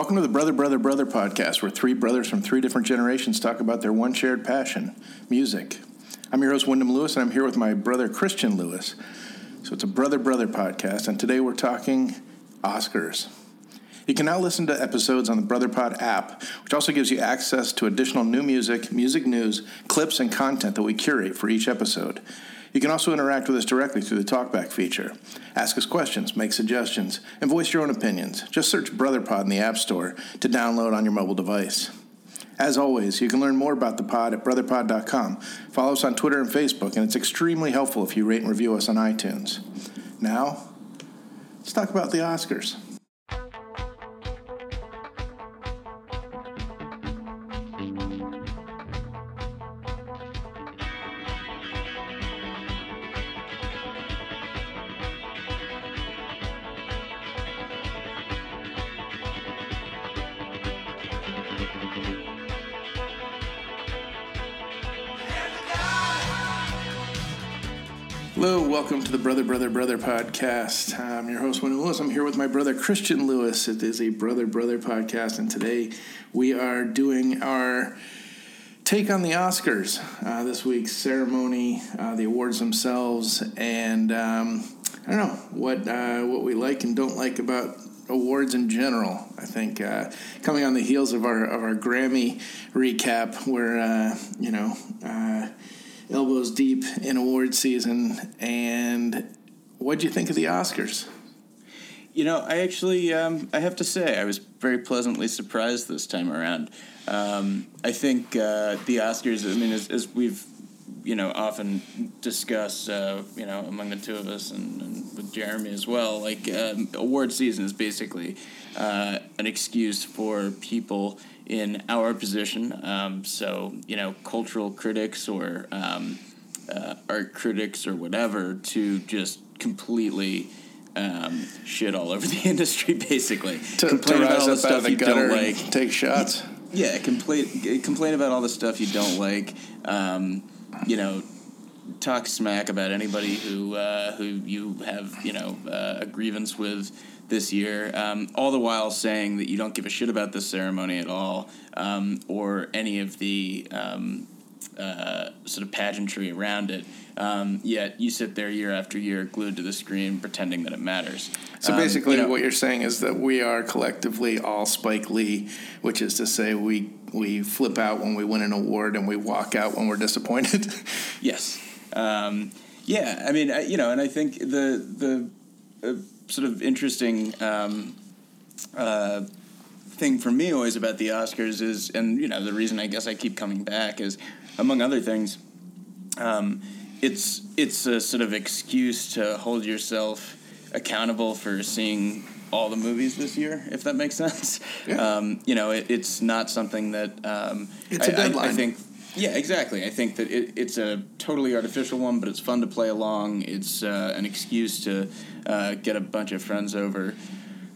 Welcome to the Brother, Brother, Brother podcast, where three brothers from three different generations talk about their one shared passion music. I'm your host, Wyndham Lewis, and I'm here with my brother, Christian Lewis. So it's a Brother, Brother podcast, and today we're talking Oscars. You can now listen to episodes on the BrotherPod app, which also gives you access to additional new music, music news, clips, and content that we curate for each episode. You can also interact with us directly through the Talkback feature. Ask us questions, make suggestions, and voice your own opinions. Just search BrotherPod in the App Store to download on your mobile device. As always, you can learn more about the pod at brotherpod.com. Follow us on Twitter and Facebook, and it's extremely helpful if you rate and review us on iTunes. Now, let's talk about the Oscars. To the Brother, Brother, Brother podcast. I'm your host, Wyndham Lewis. I'm here with my brother, Christian Lewis. It is a Brother, Brother podcast, and today we are doing our take on the Oscars, uh, this week's ceremony, uh, the awards themselves, and um, I don't know what uh, what we like and don't like about awards in general. I think uh, coming on the heels of our of our Grammy recap, where uh, you know uh, elbows deep in award season. And what do you think of the Oscars? You know, I actually, um, I have to say, I was very pleasantly surprised this time around. Um, I think uh, the Oscars. I mean, as, as, we've, you know, often discussed, uh, you know, among the two of us and, and with Jeremy as well. Like, um, award season is basically uh, an excuse for people in our position. Um, so, you know, cultural critics or um, uh, art critics or whatever to just completely um, shit all over the industry, basically. To, complain to about all the stuff the you don't like. Take shots. Yeah, complain, complain about all the stuff you don't like. Um, you know, talk smack about anybody who uh, who you have you know uh, a grievance with this year, um, all the while saying that you don't give a shit about this ceremony at all, um, or any of the um, uh, sort of pageantry around it. Um, yet you sit there year after year, glued to the screen, pretending that it matters. So um, basically, you know, what you're saying is that we are collectively all Spike Lee, which is to say, we we flip out when we win an award and we walk out when we're disappointed. yes. Um, yeah, I mean, I, you know, and I think the the uh, sort of interesting um, uh, thing for me always about the Oscars is, and you know, the reason I guess I keep coming back is, among other things, um, it's it's a sort of excuse to hold yourself accountable for seeing all the movies this year, if that makes sense. Yeah. Um, you know, it, it's not something that um, it's a deadline. I, I think yeah, exactly. I think that it, it's a totally artificial one, but it's fun to play along. It's uh, an excuse to uh, get a bunch of friends over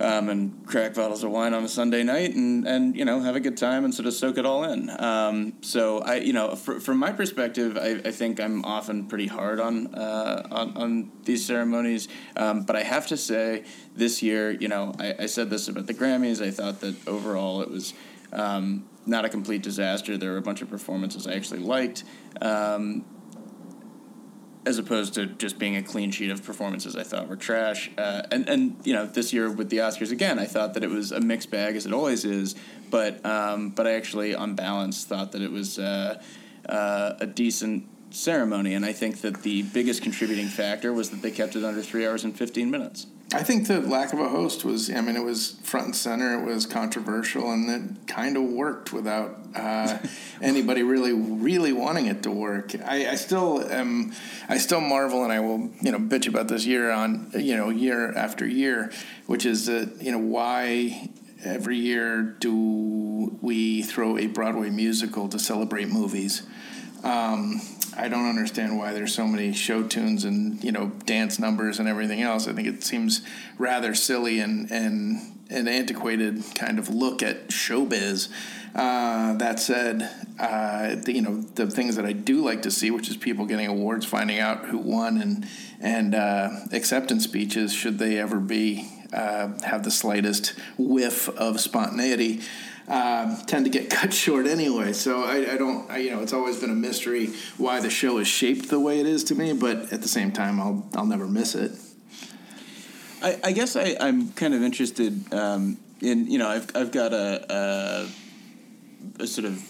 um, and crack bottles of wine on a Sunday night and, and you know have a good time and sort of soak it all in. Um, so I you know for, from my perspective, I, I think I'm often pretty hard on uh, on, on these ceremonies, um, but I have to say this year, you know, I, I said this about the Grammys. I thought that overall it was. Um, not a complete disaster. There were a bunch of performances I actually liked, um, as opposed to just being a clean sheet of performances I thought were trash. Uh, and and you know this year with the Oscars again, I thought that it was a mixed bag as it always is. But um, but I actually, on balance, thought that it was uh, uh, a decent ceremony, and I think that the biggest contributing factor was that they kept it under three hours and fifteen minutes. I think the lack of a host was, I mean, it was front and center, it was controversial, and it kind of worked without uh, anybody really, really wanting it to work. I, I, still am, I still marvel, and I will, you know, bitch about this year on, you know, year after year, which is that, you know, why every year do we throw a Broadway musical to celebrate movies? Um, I don't understand why there's so many show tunes and you know dance numbers and everything else. I think it seems rather silly and and an antiquated kind of look at showbiz. Uh, that said, uh, the, you know the things that I do like to see, which is people getting awards, finding out who won, and and uh, acceptance speeches, should they ever be uh, have the slightest whiff of spontaneity um, tend to get cut short anyway. So I, I don't, I, you know, it's always been a mystery why the show is shaped the way it is to me. But at the same time, I'll I'll never miss it. I, I guess I, I'm kind of interested um, in you know I've I've got a, a a sort of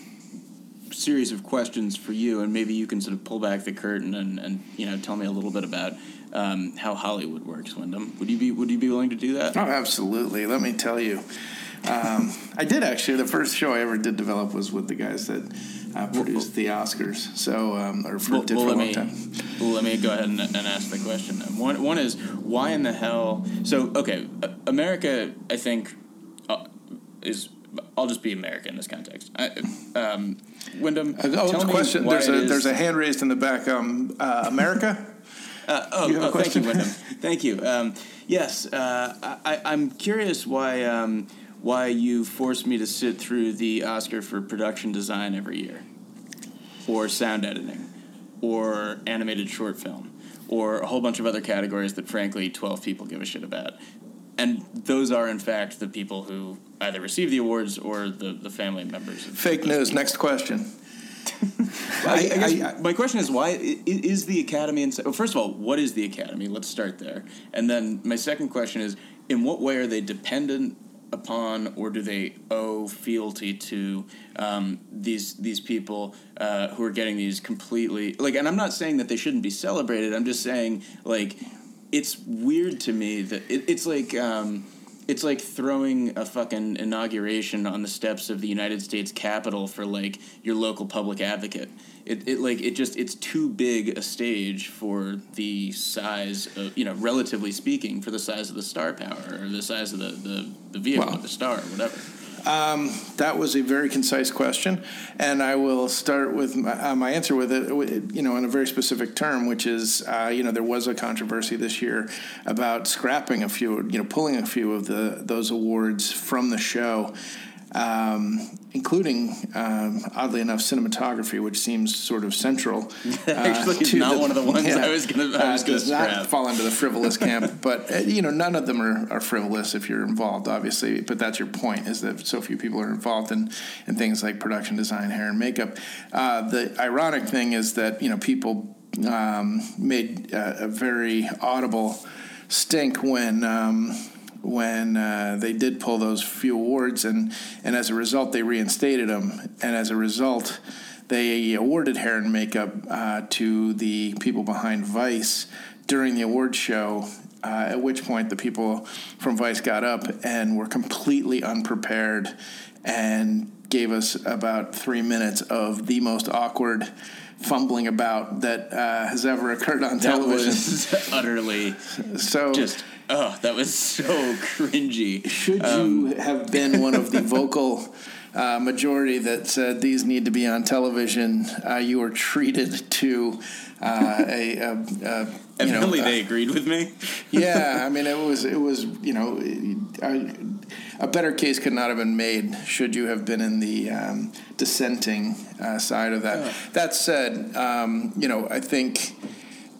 series of questions for you, and maybe you can sort of pull back the curtain and, and you know tell me a little bit about um, how Hollywood works. Wyndham, would you be would you be willing to do that? Oh, absolutely. Let me tell you. Um, I did actually. The first show I ever did develop was with the guys that uh, produced the Oscars. So, um, or for, Well, did well, for a long me time. well, let me go ahead and, and ask the question. One one is why in the hell? So okay, America, I think, uh, is. I'll just be America in this context. I, um, Wyndham, Uh, oh, tell it's me question. There's a is- there's a hand raised in the back. Um, uh, America. Uh, oh, You oh thank you. Wyndham. Thank you. Um, yes, uh, I, I'm curious why um, why you force me to sit through the Oscar for production design every year, or sound editing, or animated short film, or a whole bunch of other categories that, frankly, 12 people give a shit about. And those are, in fact, the people who either receive the awards or the, the family members. of Fake news. people. Next question. I, I guess I- my question is why is the academy? In, well, first of all, what is the academy? Let's start there, and then my second question is: in what way are they dependent upon, or do they owe fealty to um, these these people uh, who are getting these completely like? And I'm not saying that they shouldn't be celebrated. I'm just saying like it's weird to me that it, it's like. Um, it's like throwing a fucking inauguration on the steps of the United States Capitol for like your local public advocate. It, it like it just it's too big a stage for the size of you know relatively speaking for the size of the star power or the size of the the, the vehicle of the star or whatever. That was a very concise question, and I will start with my, uh, my answer with it. You know, in a very specific term, which is, uh, you know, there was a controversy this year about scrapping a few, you know, pulling a few of the those awards from the show. Um, including, um, oddly enough, cinematography, which seems sort of central. uh, Actually, to not one of the ones I was gonna- I was uh, gonna does not fall into the frivolous camp. But uh, you know, none of them are, are frivolous if you're involved, obviously. But that's your point: is that so few people are involved in, in things like production design, hair, and makeup. Uh, the ironic thing is that you know people um, made uh, a very audible stink when. When uh, they did pull those few awards, and, and as a result, they reinstated them. And as a result, they awarded hair and makeup uh, to the people behind Vice during the award show. Uh, at which point, the people from Vice got up and were completely unprepared and gave us about three minutes of the most awkward fumbling about that uh, has ever occurred on That television. was utterly so just oh that was so cringy. Should Um, you have been one of the vocal uh, majority that said these need to be on television, uh, you were treated to uh, a, a, a you know, uh, they agreed with me. yeah. I mean, it was it was you know a, a better case could not have been made should you have been in the um, dissenting uh, side of that. That said, um, you know, I think.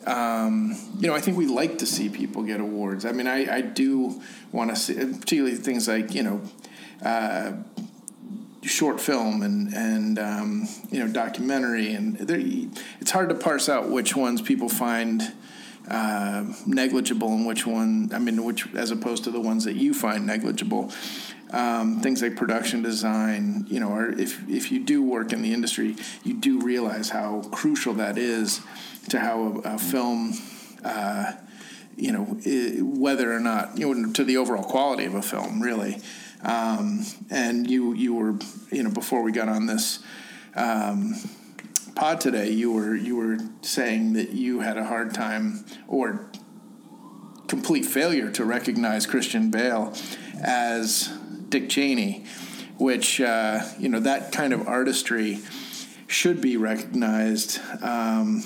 Um, you know, I think we like to see people get awards. I mean, I, I do want to see, particularly things like, you know, uh, short film and and um, you know documentary, and it's hard to parse out which ones people find uh, negligible and which one. I mean, which as opposed to the ones that you find negligible. Um, things like production design, you know, or if if you do work in the industry, you do realize how crucial that is to how a, a film. Uh, you know, i- whether or not, you know, to the overall quality of a film, really. Um, and you, you were, you know, before we got on this um, pod today, you were, you were saying that you had a hard time or complete failure to recognize Christian Bale as Dick Cheney, which, uh, you know, that kind of artistry should be recognized um,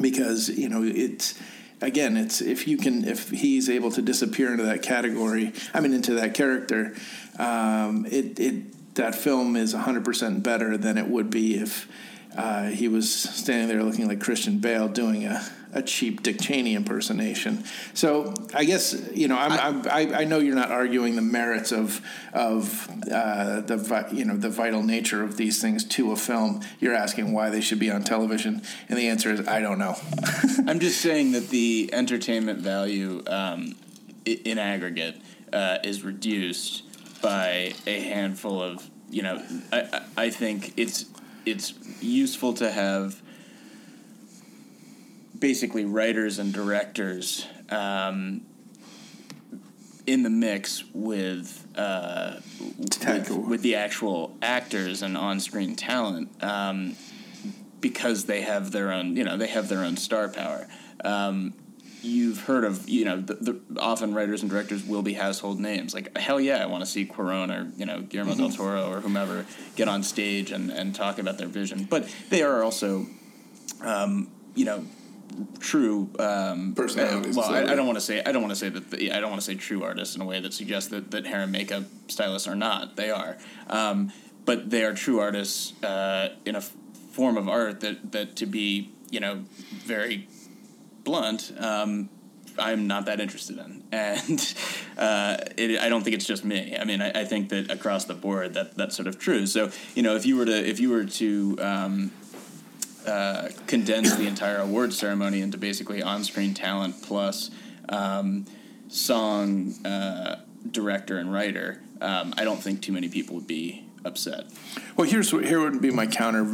because, you know, it's, again, it's if you can, if he's able to disappear into that category, I mean, into that character, um, it, it, that film is 100% better than it would be if uh, he was standing there looking like Christian Bale doing a, a cheap Dick Cheney impersonation. So I guess you know I'm, I, I, I know you're not arguing the merits of of uh, the vi- you know the vital nature of these things to a film. You're asking why they should be on television, and the answer is I don't know. I'm just saying that the entertainment value um, in aggregate uh, is reduced by a handful of you know I, I think it's it's useful to have basically writers and directors um, in the mix with, uh, with, with the actual actors and on-screen talent um, because they have their own you know they have their own star power. Um, you've heard of you know the, the, often writers and directors will be household names like hell yeah I want to see Cuarón or you know Guillermo mm-hmm. del Toro or whomever get on stage and, and talk about their vision but they are also um, you know true um, personalities. Uh, well, I, I, don't want to say I don't want to say that the, I don't want to say true artists in a way that suggests that, that hair and makeup stylists are not. They are, um, but they are true artists uh, in a f- form of art that that to be you know very blunt. Um, I'm not that interested in, and uh, it, I don't think it's just me. I mean, I, I, think that across the board, that that's sort of true. So, you know, if you were to if you were to um, uh, condense the entire award ceremony into basically on-screen talent plus um, song uh, director and writer, um, I don't think too many people would be upset. Well, here's here would be my counter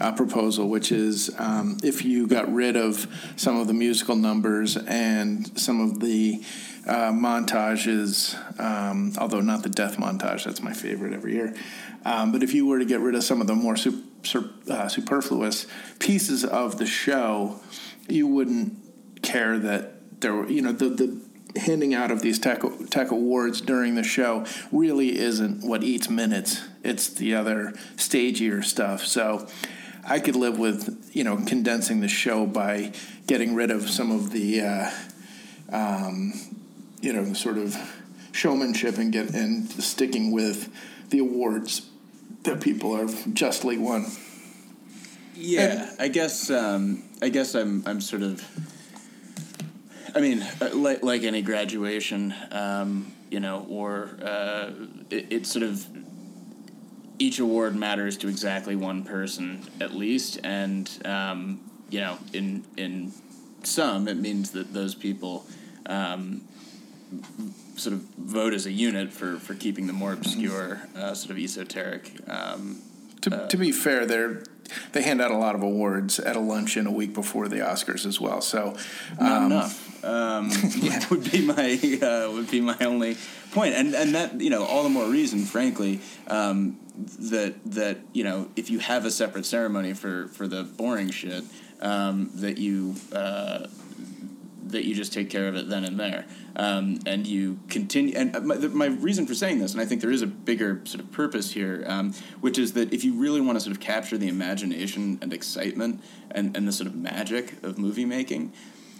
uh, proposal, which is um, if you got rid of some of the musical numbers and some of the uh, montages, um, although not the death montage, that's my favorite every year. Um, but if you were to get rid of some of the more uh, superfluous pieces of the show, you wouldn't care that there were, you know, the, the handing out of these tech, tech awards during the show really isn't what eats minutes. It's the other stagier stuff. So I could live with, you know, condensing the show by getting rid of some of the, uh, um, you know, sort of showmanship and get and sticking with the awards that people have justly won. Yeah, and, I guess um, I guess I'm I'm sort of. I mean, uh, like like any graduation, um, you know, or uh, it, it's sort of each award matters to exactly one person at least, and um, you know, in in some, it means that those people um, sort of vote as a unit for, for keeping the more obscure, uh, sort of esoteric. Um, to, uh, to be fair, they're they hand out a lot of awards at a luncheon a week before the Oscars as well. So um, not enough. Um, yeah. would be my uh, would be my only point, and and that you know all the more reason, frankly, um, that that you know if you have a separate ceremony for for the boring shit, um, that you uh, that you just take care of it then and there. Um, and you continue. And my, my, reason for saying this, and I think there is a bigger sort of purpose here, um, which is that if you really want to sort of capture the imagination and excitement and, and the sort of magic of movie making,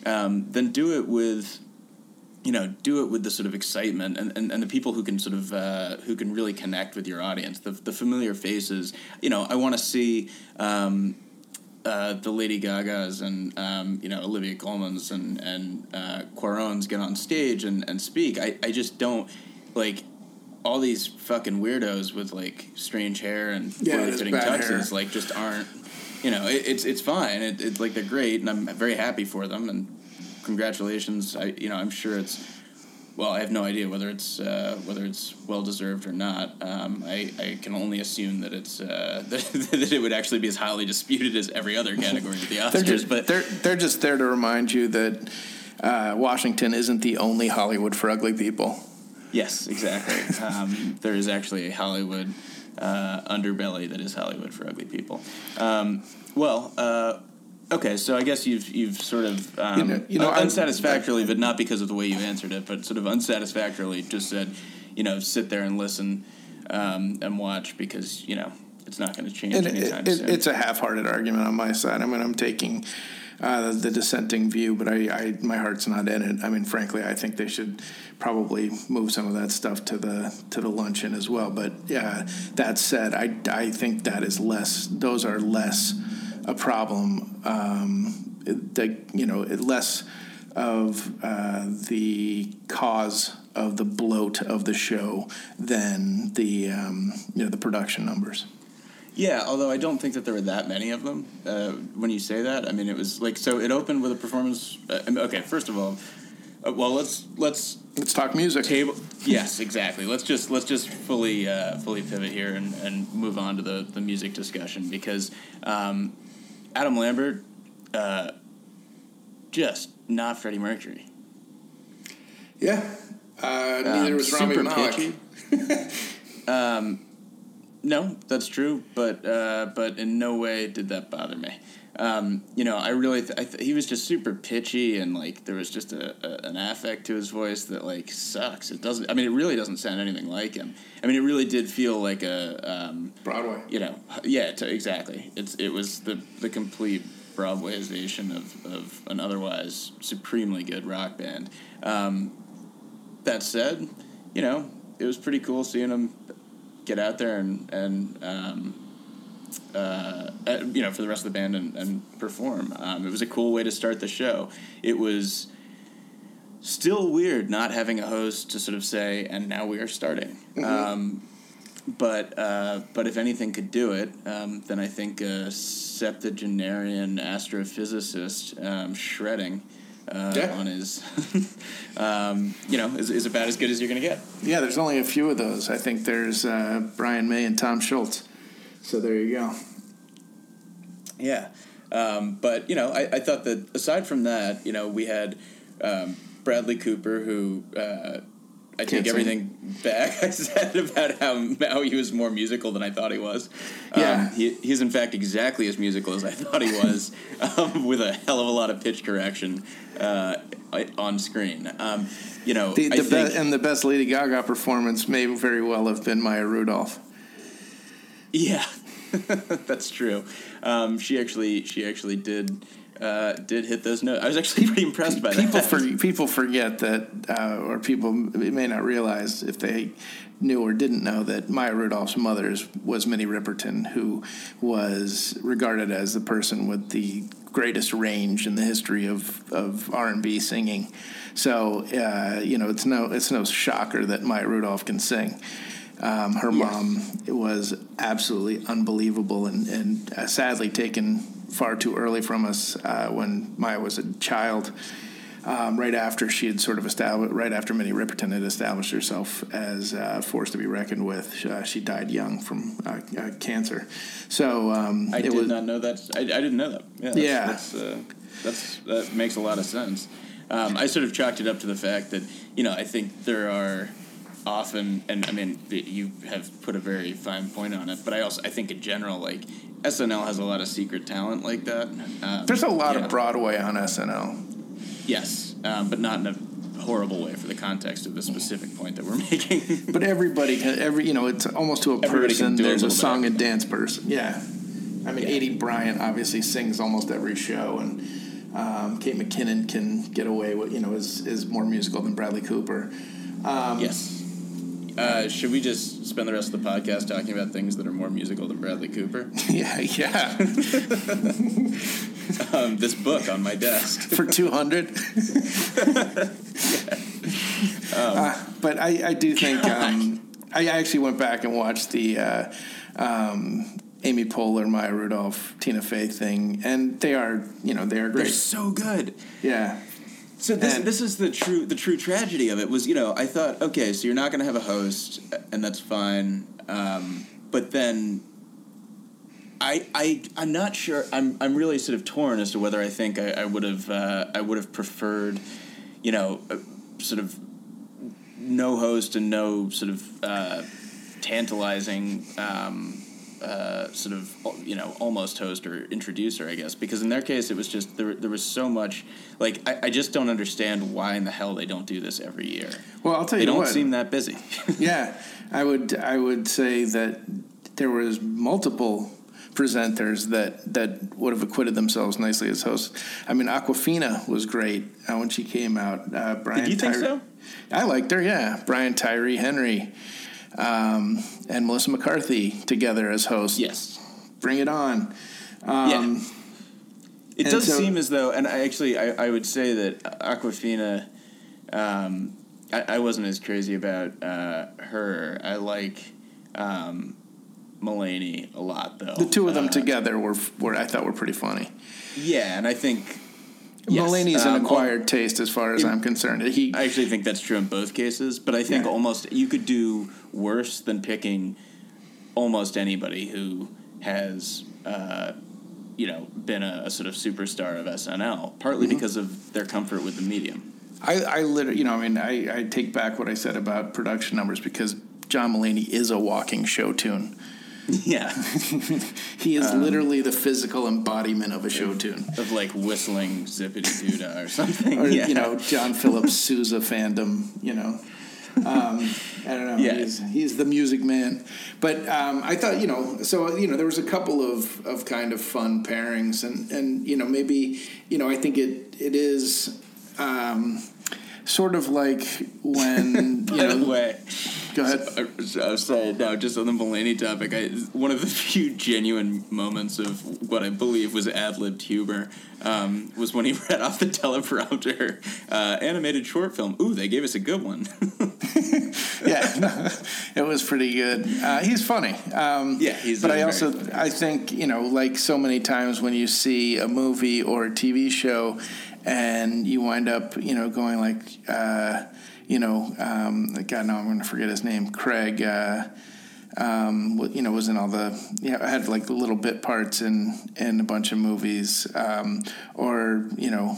um, then do it with you know, do it with the sort of excitement and, and, and the people who can sort of uh, who can really connect with your audience, the, the familiar faces. You know, I want to see um, uh, the Lady Gagas and um, you know Olivia Colmans and and uh, Cuaróns get on stage and, and speak. I, I just don't like all these fucking weirdos with like strange hair and yeah, fitting tuxes hair. like just aren't you know it, it's it's fine. It, it's like they're great and I'm very happy for them and congratulations. I you know I'm sure it's well, I have no idea whether it's uh, whether it's well deserved or not. Um, I, I can only assume that it's uh, that, it would actually be as highly disputed as every other category of the Oscars. they're just, but they're they're just there to remind you that uh, Washington isn't the only Hollywood for ugly people. Yes, exactly. um, there is actually a Hollywood uh, underbelly that is Hollywood for ugly people. Um, well, uh, Okay, so I guess you've you've sort of um, you know, you know unsatisfactorily, but not because of the way you answered it, but sort of unsatisfactorily just said, you know, sit there and listen um, and watch because you know it's not going to change anytime it, soon. It's a half-hearted argument on my side. I mean, I'm taking uh, the dissenting view, but I, I my heart's not in it. I mean, frankly, I think they should probably move some of that stuff to the to the luncheon as well. But yeah, that said, I I think that is less. Those are less a problem. Um, that you know, less of uh, the cause of the bloat of the show than the um, you know the production numbers. Yeah, although I don't think that there were that many of them. Uh, when you say that, I mean it was like so. It opened with a performance. Uh, okay, first of all, uh, well let's let's let's talk music. Table. yes, exactly. Let's just let's just fully uh, fully pivot here and, and move on to the the music discussion because um, Adam Lambert, uh, just not Freddie Mercury. Yeah, uh, neither um, was Rami Malek. um, no, that's true, but uh, but in no way did that bother me. Um, you know, I really th- I th- he was just super pitchy and like there was just a, a, an affect to his voice that like sucks. It doesn't. I mean, it really doesn't sound anything like him. I mean, it really did feel like a um, Broadway. You know, yeah, t- exactly. It's it was the the complete Broadwayization of, of an otherwise supremely good rock band. Um, that said, you know, it was pretty cool seeing him get out there and and um, uh, uh, you know for the rest of the band and, and perform. Um, it was a cool way to start the show. It was still weird not having a host to sort of say, and now we are starting. Mm-hmm. Um, but uh, but if anything could do it, um, then I think a septuagenarian astrophysicist um, shredding uh, yeah. on his, um, you know, is, is about as good as you're going to get. Yeah, there's only a few of those. I think there's uh, Brian May and Tom Scholz. So there you go. Yeah. Um, but, you know, I, I thought that aside from that, you know, we had um, Bradley Cooper, who uh, I take everything back I said about how how he was more musical than I thought he was. Yeah, um, he, he's in fact exactly as musical as I thought he was, um, with a hell of a lot of pitch correction uh, on screen. Um, you know, the, the think, be- and the best Lady Gaga performance may very well have been Maya Rudolph. Yeah, that's true. Um, she actually she actually did uh, did hit those notes. I was actually pretty impressed by people that. For, people forget that, uh, or people may not realize if they knew or didn't know that Maya Rudolph's mother was Minnie Riperton, who was regarded as the person with the greatest range in the history of, of R&B singing. So, uh, you know, it's no, it's no shocker that Maya Rudolph can sing. Um, her yes. mom was absolutely unbelievable and, and uh, sadly taken far too early from us uh, when Maya was a child. Um, right after she had sort of established, right after Minnie Riperton had established herself as a uh, force to be reckoned with, uh, she died young from uh, uh, cancer. So um, I did was, not know that. I, I, didn't know that. Yeah, that's, yeah. That's, uh, that's, that makes a lot of sense. Um, I sort of chalked it up to the fact that you know I think there are often, and I mean you have put a very fine point on it, but I also I think in general like SNL has a lot of secret talent like that. Um, There's a lot yeah. of Broadway on SNL. Yes, um, but not in a horrible way for the context of the specific point that we're making. but everybody can, every you know, it's almost to a everybody person. There's a, a song and dance person. Yeah, I mean, yeah. Aidy Bryant obviously sings almost every show, and um, Kate McKinnon can get away with you know is is more musical than Bradley Cooper. Um, yes. Uh, should we just spend the rest of the podcast talking about things that are more musical than Bradley Cooper? yeah, yeah. um, this book on my desk for two hundred. um, uh, but I, I do think um, I actually went back and watched the uh, um, Amy Poehler, Maya Rudolph, Tina Fey thing, and they are you know they are great. They're so good. Yeah. So this and, this is the true the true tragedy of it was you know I thought okay so you're not going to have a host and that's fine um, but then I I I'm not sure I'm I'm really sort of torn as to whether I think I, would have uh, I would have preferred you know sort of no host and no sort of uh, tantalizing um, uh, sort of you know almost host or introducer, I guess, because in their case it was just there. There was so much like I, I just don't understand why in the hell they don't do this every year. Well, I'll tell you, they don't what. seem that busy. yeah, I would I would say that there was multiple presenters that that would have acquitted themselves nicely as hosts. I mean, Awkwafina was great uh, when she came out. Uh, Brian Did you think so? I liked her. Yeah, Brian Tyree Henry um, and Melissa McCarthy together as hosts. Yes. Bring it on. Um, yeah. It does so- seem as though, and I actually, I, I would say that Awkwafina, um, I, I wasn't as crazy about uh, her. I like um, Mulaney a lot, though. The two of them Uh, together were, were I thought were pretty funny. Yeah, and I think yes, Mulaney's an um, acquired taste as far as it- I'm concerned. He I actually think that's true in both cases, but I think Yeah. almost you could do worse than picking almost anybody who has, uh, you know, been a, a sort of superstar of SNL, partly Mm-hmm. because of their comfort with the medium. I, I literally, you know, I mean, I, I take back what I said about production numbers because John Mulaney is a walking show tune. Yeah, He is Um, literally the physical embodiment of a show tune. of like whistling zippity doo dah or something. Or, yeah. you know, John Phillips Sousa fandom, you know. Um, I don't know. Yeah. He's, he's the music man. But um, I thought, you know, so, you know, there was a couple of, of kind of fun pairings. And, and, you know, maybe, you know, I think it it is um, sort of like when, you By know. the way, Go ahead. I was- I was saying now, just on the Mulaney topic, I, one of the few genuine moments of what I believe was ad libbed humor um, was when he read off the teleprompter uh, animated short film. Ooh, they gave us a good one. yeah, it was pretty good. Uh, he's funny. Um, Yeah, he's But I also funny. I think you know, like so many times when you see a movie or a TV show, and you wind up you know going like, uh, you know, um, God, no, I'm going to forget his name. Craig. Uh, um, you know, was in all the yeah, I had like little bit parts in in a bunch of movies, um, or you know,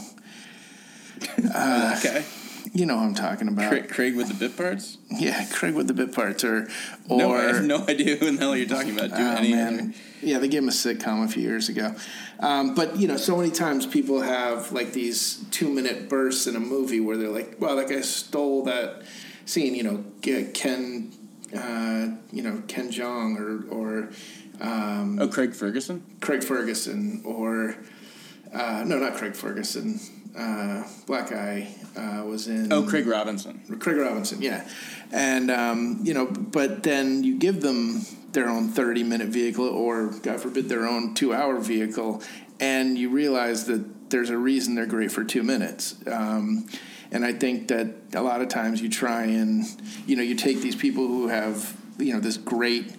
okay. You know who I'm talking about. Craig, Craig with the bit parts? Yeah, Craig with the bit parts, or or No, I have no idea who in the hell you're talking about. Do Oh, any man. Yeah, they gave him a sitcom a few years ago. Um, but, you know, so many times people have like these two minute bursts in a movie where they're like, wow, that guy stole that scene, you know, Ken, uh, you know, Ken Jeong or, or um, Oh, Craig Ferguson? Craig Ferguson or, uh, no, not Craig Ferguson. Uh, black guy uh, was in. Oh, Craig Robinson. Craig Robinson, yeah. And, um, you know, but then you give them their own 30 minute vehicle or, God forbid, their own two hour vehicle, and you realize that there's a reason they're great for two minutes. Um, and I think that a lot of times you try and, you know, you take these people who have, you know, this great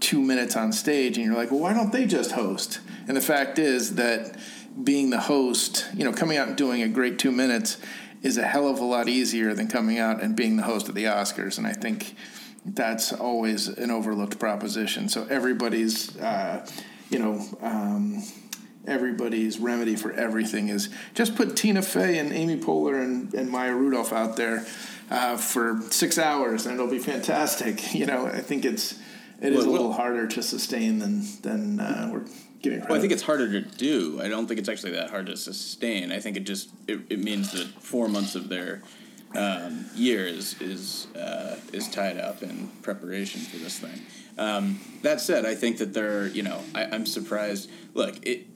two minutes on stage and you're like, well, why don't they just host? And the fact is that being the host, you know, coming out and doing a great two minutes is a hell of a lot easier than coming out and being the host of the Oscars. And I think that's always an overlooked proposition. So everybody's, uh, you know, um, everybody's remedy for everything is just put Tina Fey and Amy Poehler and, and Maya Rudolph out there uh, for six hours, and it'll be fantastic. You know, I think it's it is Well, a little well- harder to sustain than than uh, we're credit. Well, I think it's harder to do. I don't think it's actually that hard to sustain. I think it just it, it means that four months of their um, year is is uh, is tied up in preparation for this thing. Um, that said, I think that they're you know I, I'm surprised. Look, it,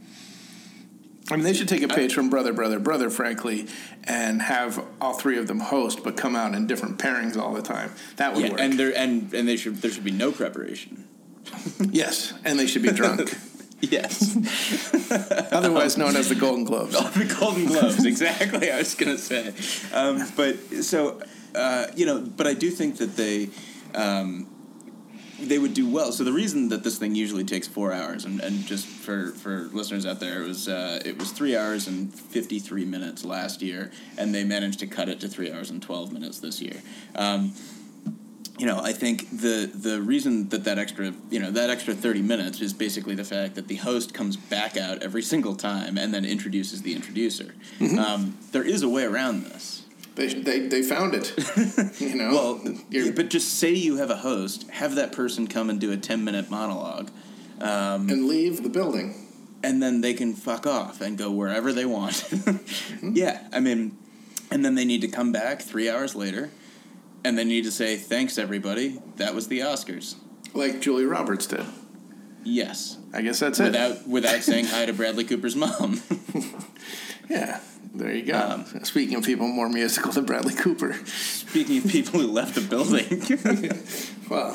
I mean, they should take a page from Brother, Brother, Brother, frankly, and have all three of them host, but come out in different pairings all the time. That would yeah, work. and there and and they should there should be no preparation. yes, and they should be drunk, Yes, otherwise known as the Golden Globes. the Golden Globes. Exactly, I was gonna say. Um, but so uh, you know, but I do think that they. Um, they would do well. So the reason that this thing usually takes four hours, and, and just for, for listeners out there, it was uh, it was three hours and fifty three minutes last year, and they managed to cut it to three hours and twelve minutes this year. Um, you know, I think the the reason that that extra you know that extra thirty minutes is basically the fact that the host comes back out every single time and then introduces the introducer. Mm-hmm. Um, there is a way around this. They, they, they found it. You know, Well, You're- but just say you have a host, have that person come and do a 10 minute monologue, um, and leave the building. and then they can fuck off and go wherever they want. Mm-hmm. Yeah, I mean, and then they need to come back three hours later, and they need to say, thanks, everybody, that was the Oscars. like Julia Roberts did. Yes. I guess that's it. Without without saying hi to Bradley Cooper's mom. yeah. There you go. Um, Speaking of people more musical than Bradley Cooper. Speaking of people who left the building. well,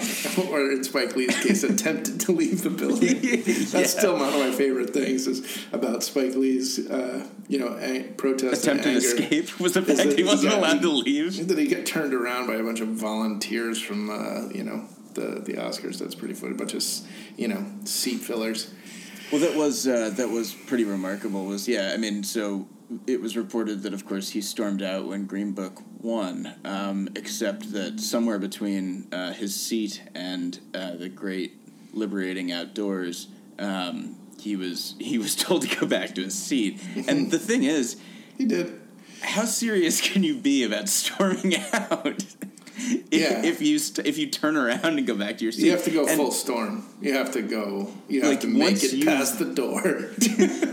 or in Spike Lee's case, attempted to leave the building. That's yeah. still one of my favorite things is about Spike Lee's, uh, you know, ang- protest attempted escape was the fact he wasn't he got, allowed to leave. That he got turned around by a bunch of volunteers from, uh, you know, the the Oscars. That's pretty funny. A bunch of, you know, seat fillers. Well, that was uh, that was pretty remarkable. Was yeah, I mean, so it was reported that, of course, he stormed out when Green Book won, um, except that somewhere between uh, his seat and uh, the great liberating outdoors, um, he was he was told to go back to his seat. and the thing is, he did. How serious can you be about storming out? if, yeah. if you st- if you turn around and go back to your seat, you have to go and full storm. You have to go. You have like to make it you, past the door.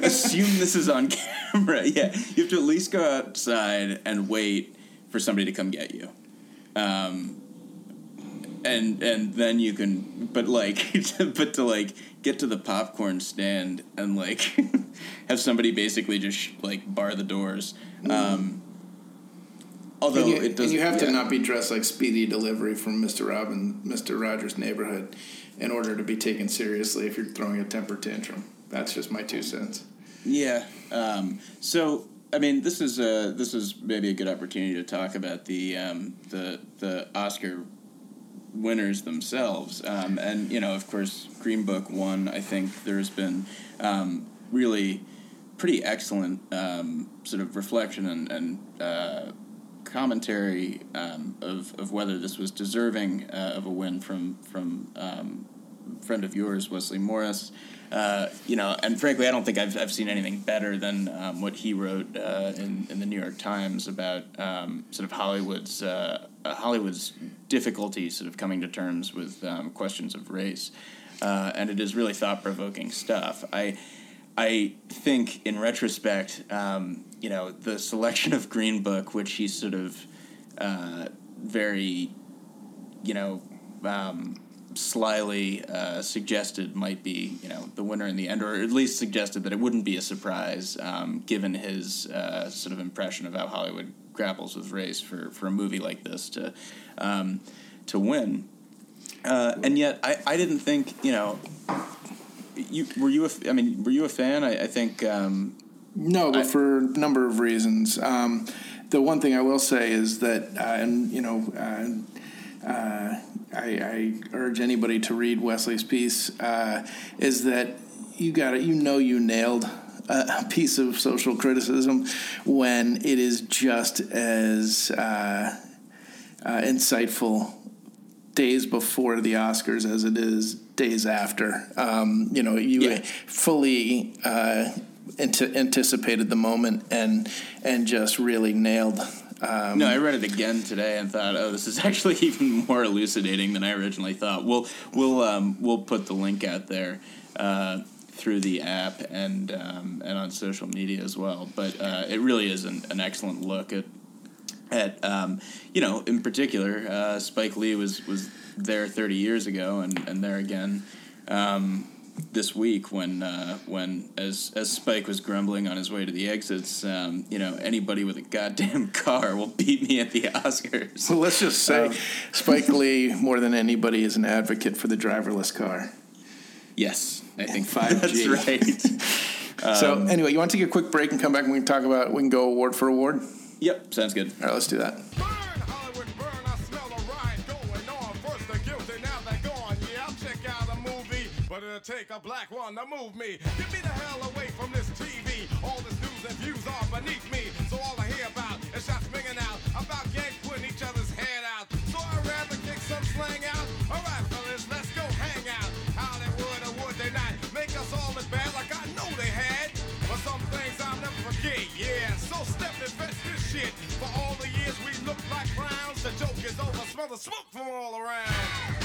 assume this is on camera. Yeah, you have to at least go outside and wait for somebody to come get you. Um, and and then you can, but like, but to like get to the popcorn stand and like have somebody basically just like bar the doors. Mm. Although and you, it does, and you have yeah. to not be dressed like Speedy Delivery from Mister Robin, Mister Rogers' Neighborhood, in order to be taken seriously if you're throwing a temper tantrum. That's just my two cents. Yeah. Um, so I mean, this is a, this is maybe a good opportunity to talk about the um, the the Oscar winners themselves, um, and you know, of course, Green Book won. I think there's been um, really pretty excellent um, sort of reflection and, and uh, commentary um, of, of whether this was deserving uh, of a win from from um, friend of yours, Wesley Morris. Uh, you know, and frankly, I don't think I've, I've seen anything better than um, what he wrote uh, in, in the New York Times about um, sort of Hollywood's uh, Hollywood's difficulty sort of coming to terms with um, questions of race, uh, and it is really thought provoking stuff. I I think in retrospect, um, you know, the selection of Green Book, which he sort of uh, very, you know, um, slyly uh, suggested might be, you know, the winner in the end, or at least suggested that it wouldn't be a surprise, um, given his uh, sort of impression of how Hollywood grapples with race for, for a movie like this to um, to win. Uh, and yet, I, I didn't think, you know, you were you a, I mean, were you a fan? I, I think. Um, no, but I, for a number of reasons. Um, the one thing I will say is that, uh, and you know, uh, uh, I, I, urge anybody to read Wesley's piece. Uh, is that you got it? You know, you nailed a piece of social criticism when it is just as uh, uh, insightful days before the Oscars as it is days after. Um, you know, you yeah. fully uh, anticipated the moment and and just really nailed. Um, no, I read it again today and thought, oh, this is actually even more elucidating than I originally thought. We'll we'll um, we'll put the link out there. Uh, through the app and um, and on social media as well, but uh, it really is an, an excellent look at at um, you know in particular uh, Spike Lee was was there 30 years ago and, and there again um, this week when uh, when as as Spike was grumbling on his way to the exits, um, you know anybody with a goddamn car will beat me at the Oscars. Well, let's just say um, Spike Lee more than anybody is an advocate for the driverless car. Yes, I think five That's right. so um, anyway, you want to take a quick break and come back and we can talk about we can go award for award. Yep, sounds good. All right, let's do that. take a black one to move me. Get me the hell away from this TV. All this news and views are beneath For all the years we looked like clowns, the joke is over. Smell the smoke from all around.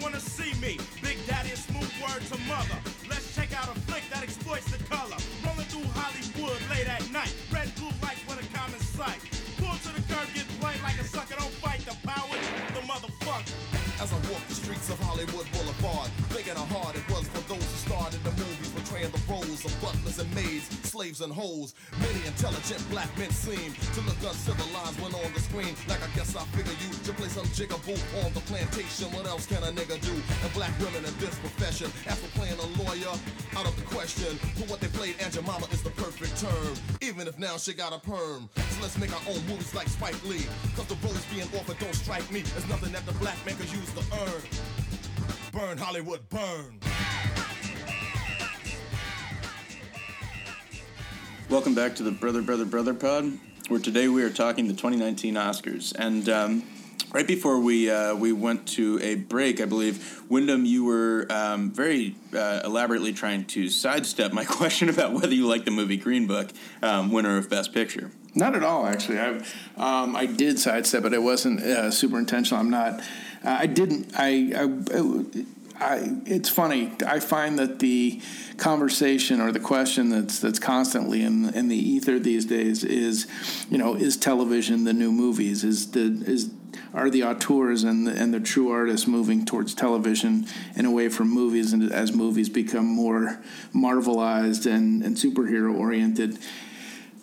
wanna see me. Big Daddy and Smooth Word to Mother. Let's check out a flick that exploits the at night. Red, blue lights with a common sight. Pull to the curb, get played like a sucker. Don't fight the power, the motherfucker. As I walk the streets of Hollywood Boulevard, big and hard it was for those who started the movie portraying the roles of butlers and maids, slaves and hoes. Many intelligent black men seem to look uncivilized when on the screen. Like I guess I figure you to play some jigaboo on the plantation. What else can a nigga do? And black women in this profession, after playing a lawyer, out of the question. For what they played, Aunt Jemima is the perfect term. Even if now she got a perm. So let's make our own movies like Spike Lee. Cause the roles being offered don't strike me as nothing that the black man could use to earn. Burn Hollywood, burn. Welcome back to the Brother Brother Brother Pod, where today we are talking the 2019 Oscars. And um, right before we uh, we went to a break, I believe Wyndham, you were um, very uh, elaborately trying to sidestep my question about whether you like the movie Green Book, um, winner of Best Picture. Not at all, actually. I um, I did sidestep, but it wasn't uh, super intentional. I'm not. Uh, I didn't. I, I, I. It's funny. I find that the conversation or the question that's that's constantly in in the ether these days is, you know, is television the new movies? Is the is are the auteurs and the, and the true artists moving towards television and away from movies and as movies become more marvelized and, and superhero oriented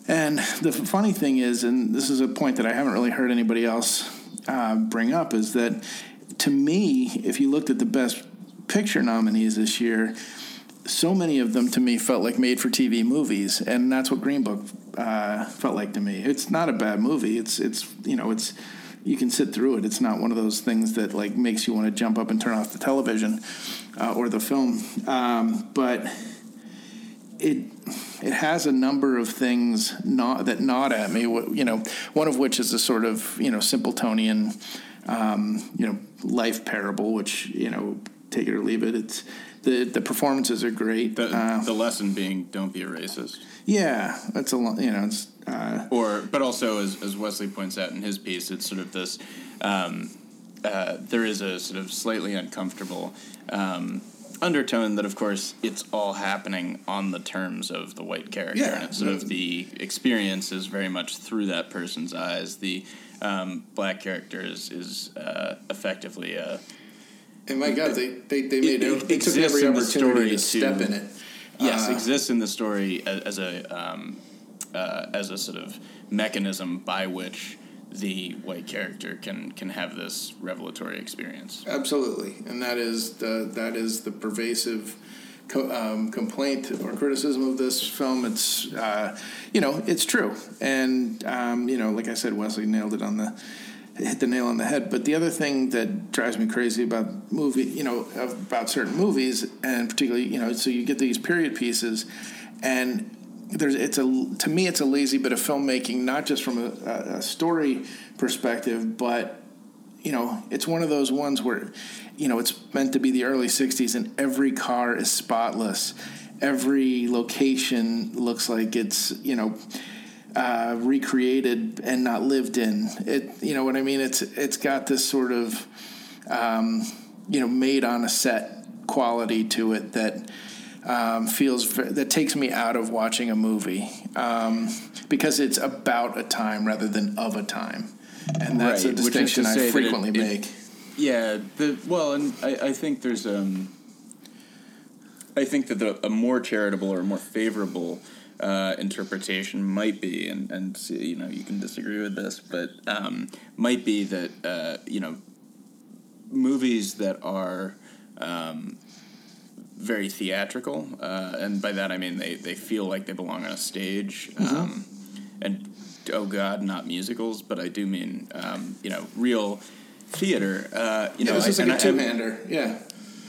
and the funny thing is, and this is a point that I haven't really heard anybody else uh, bring up, is that to me, if you looked at the best picture nominees this year, so many of them to me felt like made for TV movies, and that's what Green Book uh, felt like to me. It's not a bad movie. It's it's you know it's you can sit through it. It's not one of those things that like makes you want to jump up and turn off the television uh, or the film, um, but it it has a number of things not, that nod at me. You know, one of which is a sort of you know Simpletonian, um, you know, life parable, which you know, take it or leave it. It's the the performances are great. The, Uh, the lesson being don't be a racist. yeah, that's a lot. You know, it's uh, or but also as, as Wesley points out in his piece, it's sort of this. Um, uh, there is a sort of slightly uncomfortable um, undertone that, of course, it's all happening on the terms of the white character, Yeah. and it's sort of the experience is very much through that person's eyes. The um, black character is, is uh, effectively a and my God, they they, they made- it- it took every exists in the opportunity story to step to- in it. yes Uh, exists in the story as, as a um, uh, as a sort of mechanism by which the white character can can have this revelatory experience. Absolutely, and that is the that is the pervasive co- um, complaint or criticism of this film. It's uh, you know it's true, and um, you know like I said, Wesley nailed it on the hit the nail on the head. But the other thing that drives me crazy about movie, you know, about certain movies, and particularly you know, so you get these period pieces, and there's it's a to me it's a lazy bit of filmmaking, not just from a, a, story perspective, but you know, it's one of those ones where, you know, it's meant to be the early 60s and every car is spotless. Every location looks like it's, you know, uh, recreated and not lived in. It, you know what I mean? It's it's got this sort of, um, you know, made on a set quality to it that um, feels that takes me out of watching a movie um, because it's about a time rather than of a time, and that's Right, a which is to distinction I it- frequently it- make. Yeah, the well, and I, I think there's um, I think that the, a more charitable or more favorable uh, interpretation might be, and and you know you can disagree with this, but um, might be that uh, you know movies that are um, very theatrical, uh, and by that I mean they, they feel like they belong on a stage. Mm-hmm. Um, and oh god, not musicals, but I do mean um, you know real theater. Uh, you Yeah, know, this is like a two-hander. Yeah,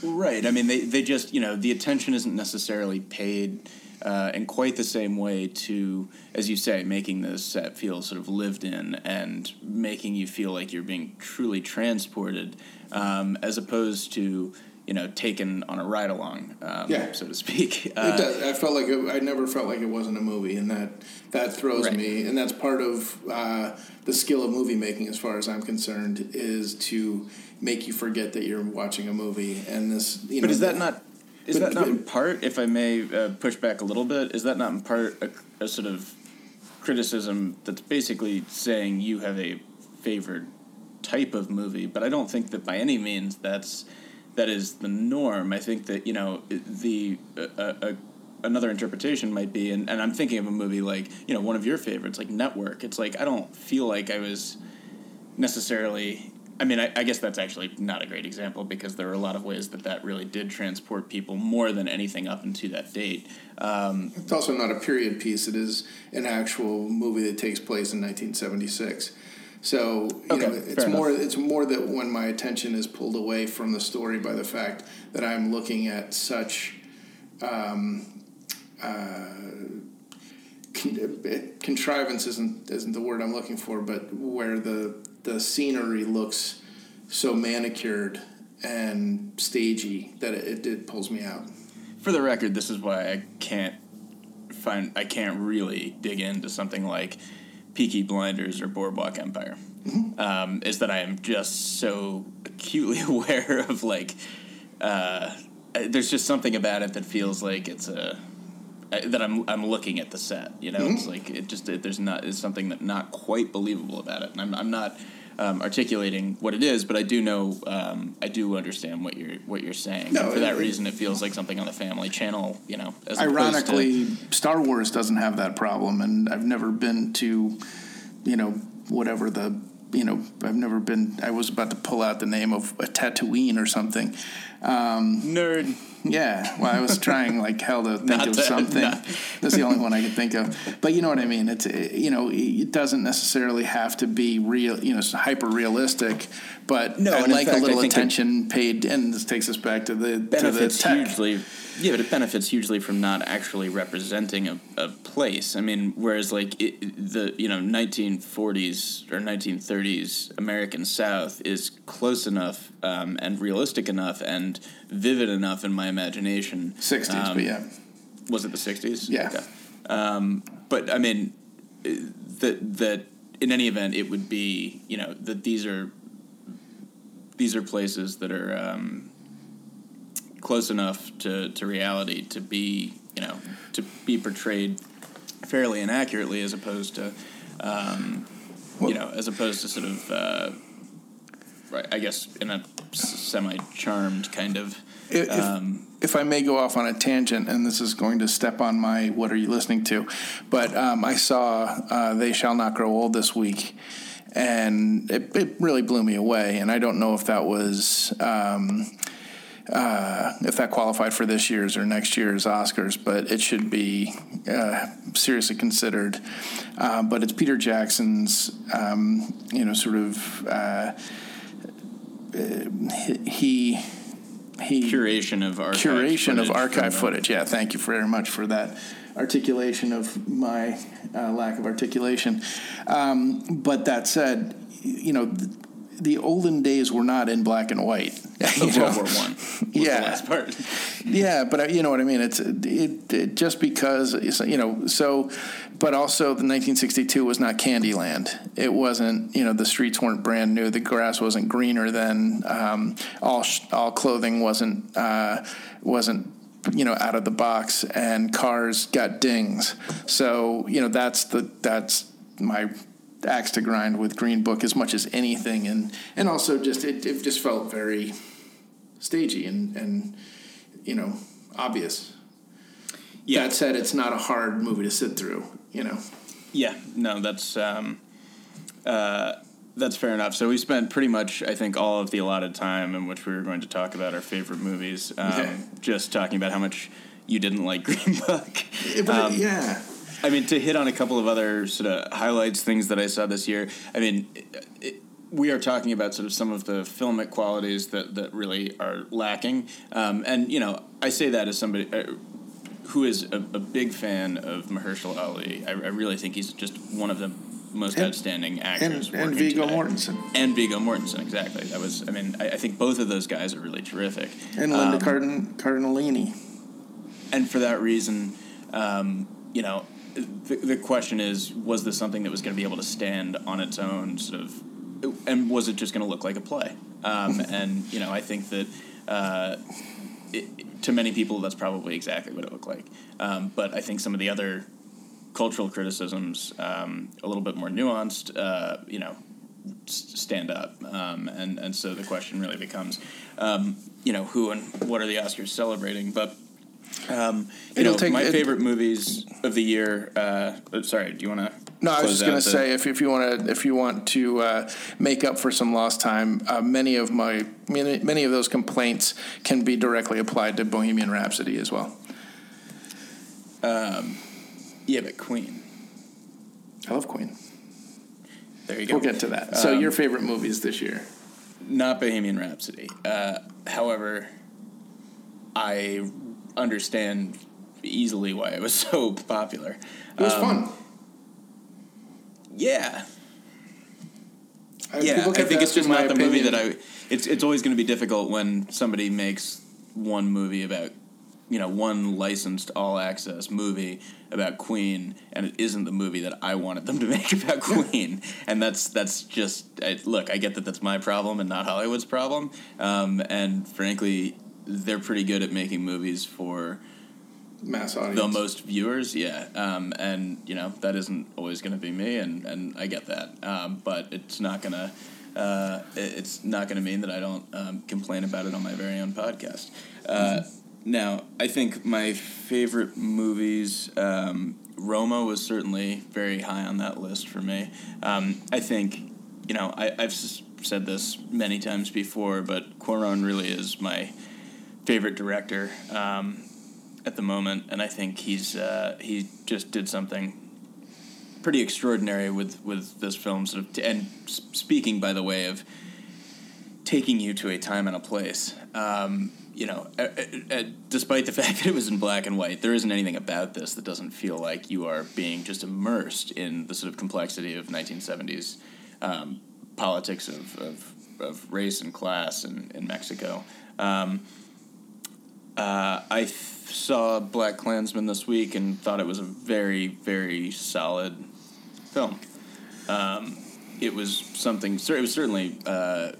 Right. I mean, they, they just, you know, the attention isn't necessarily paid uh, in quite the same way to, as you say, making the set feel sort of lived in and making you feel like you're being truly transported, um, as opposed to, you know, taken on a ride along, um, Yeah. so to speak. it Uh, does. I felt like it, I never felt like it wasn't a movie, and that that throws Right. me. And that's part of uh, the skill of movie making, as far as I'm concerned, is to make you forget that you're watching a movie. And this, you But is that not is that not in part, if I may uh, push back a little bit, is that not in part a, a sort of criticism that's basically saying you have a favored type of movie, but I don't think that by any means that's that is the norm. I think that you know the uh, uh, another interpretation might be, and, and I'm thinking of a movie like you know one of your favorites, like Network. It's like I don't feel like I was necessarily. I mean, I, I guess that's actually not a great example because there are a lot of ways that that really did transport people more than anything up into that date. Um, It's also not a period piece. It is an actual movie that takes place in 1976. So you Okay, know, it's more it's more that when my attention is pulled away from the story by the fact that I'm looking at such um, uh, con- contrivance isn't isn't the word I'm looking for, but where the the scenery looks so manicured and stagey that it, it, it pulls me out. for the record, this is why I can't find I can't really dig into something like Peaky Blinders or Boardwalk Empire. Um, is that I am just so acutely aware of like uh, there's just something about it that feels like it's a that I'm I'm looking at the set. You know, it's like it just it, there's not is something that not quite believable about it, and I'm I'm not. Um, articulating what it is, but I do know um, I do understand what you're what you're saying. No, and for that it- reason, it feels like something on the Family Channel. You know, as opposed to- Ironically, Star Wars doesn't have that problem, and I've never been to, you know, whatever the, you know, I've never been. I was about to pull out the name of a Tatooine or something. Um, nerd. Yeah, well, I was trying like hell to think of that- something. not- That's the only one I could think of. But you know what I mean. It's uh, you know, it doesn't necessarily have to be real. You know, hyper realistic. But No, I like fact, a little attention paid, and this takes us back to the to the benefits hugely. Yeah, but it benefits hugely from not actually representing a, a place. I mean, whereas like it, the you know 1940s or 1930s American South is close enough um, and realistic enough and vivid enough in my imagination. 60s, Um, but yeah. Was it the 60s? Yeah. Okay. Um, but I mean, uh, that that in any event, it would be you know that these are these are places that are um, close enough to, to reality to be you know to be portrayed fairly and accurately as opposed to um, you know as opposed to sort of uh, right I guess in a semi charmed kind of If, um, if I may go off on a tangent, and this is going to step on my what are you listening to, but um, I saw uh, They Shall Not Grow Old this week, and it, it really blew me away. And I don't know if that was. Um, uh, if that qualified for this year's or next year's Oscars, but it should be uh, seriously considered. Uh, but it's Peter Jackson's, um, you know, sort of uh, he he curation of archive curation of archive uh, footage. Yeah, thank you very much for that articulation of my uh, lack of articulation. Um, but that said, you know, the, the olden days were not in black and white. you know? World War One. Yeah. the last part. Yeah, but uh, you know what I mean. It's it, it just because you know so, but also the 1962 was not Candyland. It wasn't you know the streets weren't brand new. The grass wasn't greener then. Um, all all clothing wasn't uh, wasn't you know out of the box, and cars got dings. So you know that's the that's my axe to grind with Green Book as much as anything, and and also just it, it just felt very stagey and and you know obvious. Yeah. That said, it's not a hard movie to sit through. You know. Yeah, no, that's um, uh, that's fair enough. So we spent pretty much, I think, all of the allotted time in which we were going to talk about our favorite movies, um, Okay. just talking about how much you didn't like Green Book. Um, yeah, I mean, to hit on a couple of other sort of highlights, things that I saw this year. I mean, it, it, we are talking about sort of some of the filmic qualities that, that really are lacking. Um, and, you know, I say that as somebody uh, who is a, a big fan of Mahershala Ali. I, I really think he's just one of the most And- outstanding actors. and working Viggo today. Mortensen And Viggo Mortensen, exactly. That was, I mean, I, I think both of those guys are really terrific. and Linda Um, Cardin Cardinalini. and for that reason, um, you know, the, the question is, was this something that was going to be able to stand on its own, sort of, and was it just going to look like a play? Um, and you know, I think that uh, it, to many people, that's probably exactly what it looked like. Um, but I think some of the other cultural criticisms um, a little bit more nuanced, uh, you know, stand up. Um, and, and so the question really becomes, um, you know, who and what are the Oscars celebrating? But, um, you It'll know, take- my it- favorite movies of the year. Uh, oh, sorry, do you want to? No, I was just going to say if, if you want to if you want to uh, make up for some lost time, uh, many of my many, many of those complaints can be directly applied to Bohemian Rhapsody as well. Um, Yeah, but Queen. I love Queen. There you go. We'll get to that. So Um, your favorite movies this year? not Bohemian Rhapsody. Uh, however, I understand easily why it was so popular. It was Um, fun. Yeah, I- yeah. I think it's just not the movie that I. It's it's always going to be difficult when somebody makes one movie about, you know, one licensed all access movie about Queen, and it isn't the movie that I wanted them to make about Queen, and that's that's just I, look. I get that that's my problem and not Hollywood's problem, um, and frankly, they're pretty good at making movies for mass audience. the most viewers, yeah. Um, and you know that isn't always going to be me, and, and I get that. Um, but it's not gonna uh, it's not gonna mean that I don't um, complain about it on my very own podcast. Uh, now, I think my favorite movies. Um, Roma was certainly very high on that list for me. Um, I think, you know, I, I've said this many times before, but Cuarón really is my favorite director. Um, at the moment, and I think he's uh, he just did something pretty extraordinary with with this film. Sort of, and speaking by the way of taking you to a time and a place. Um, you know, despite the fact that it was in black and white, there isn't anything about this that doesn't feel like you are being just immersed in the sort of complexity of 1970s um, politics of, of, of race and class in, in Mexico. Um, uh, I th- saw BlacKkKlansman this week and thought it was a very, very solid film. Um, it was something. It was certainly, uh,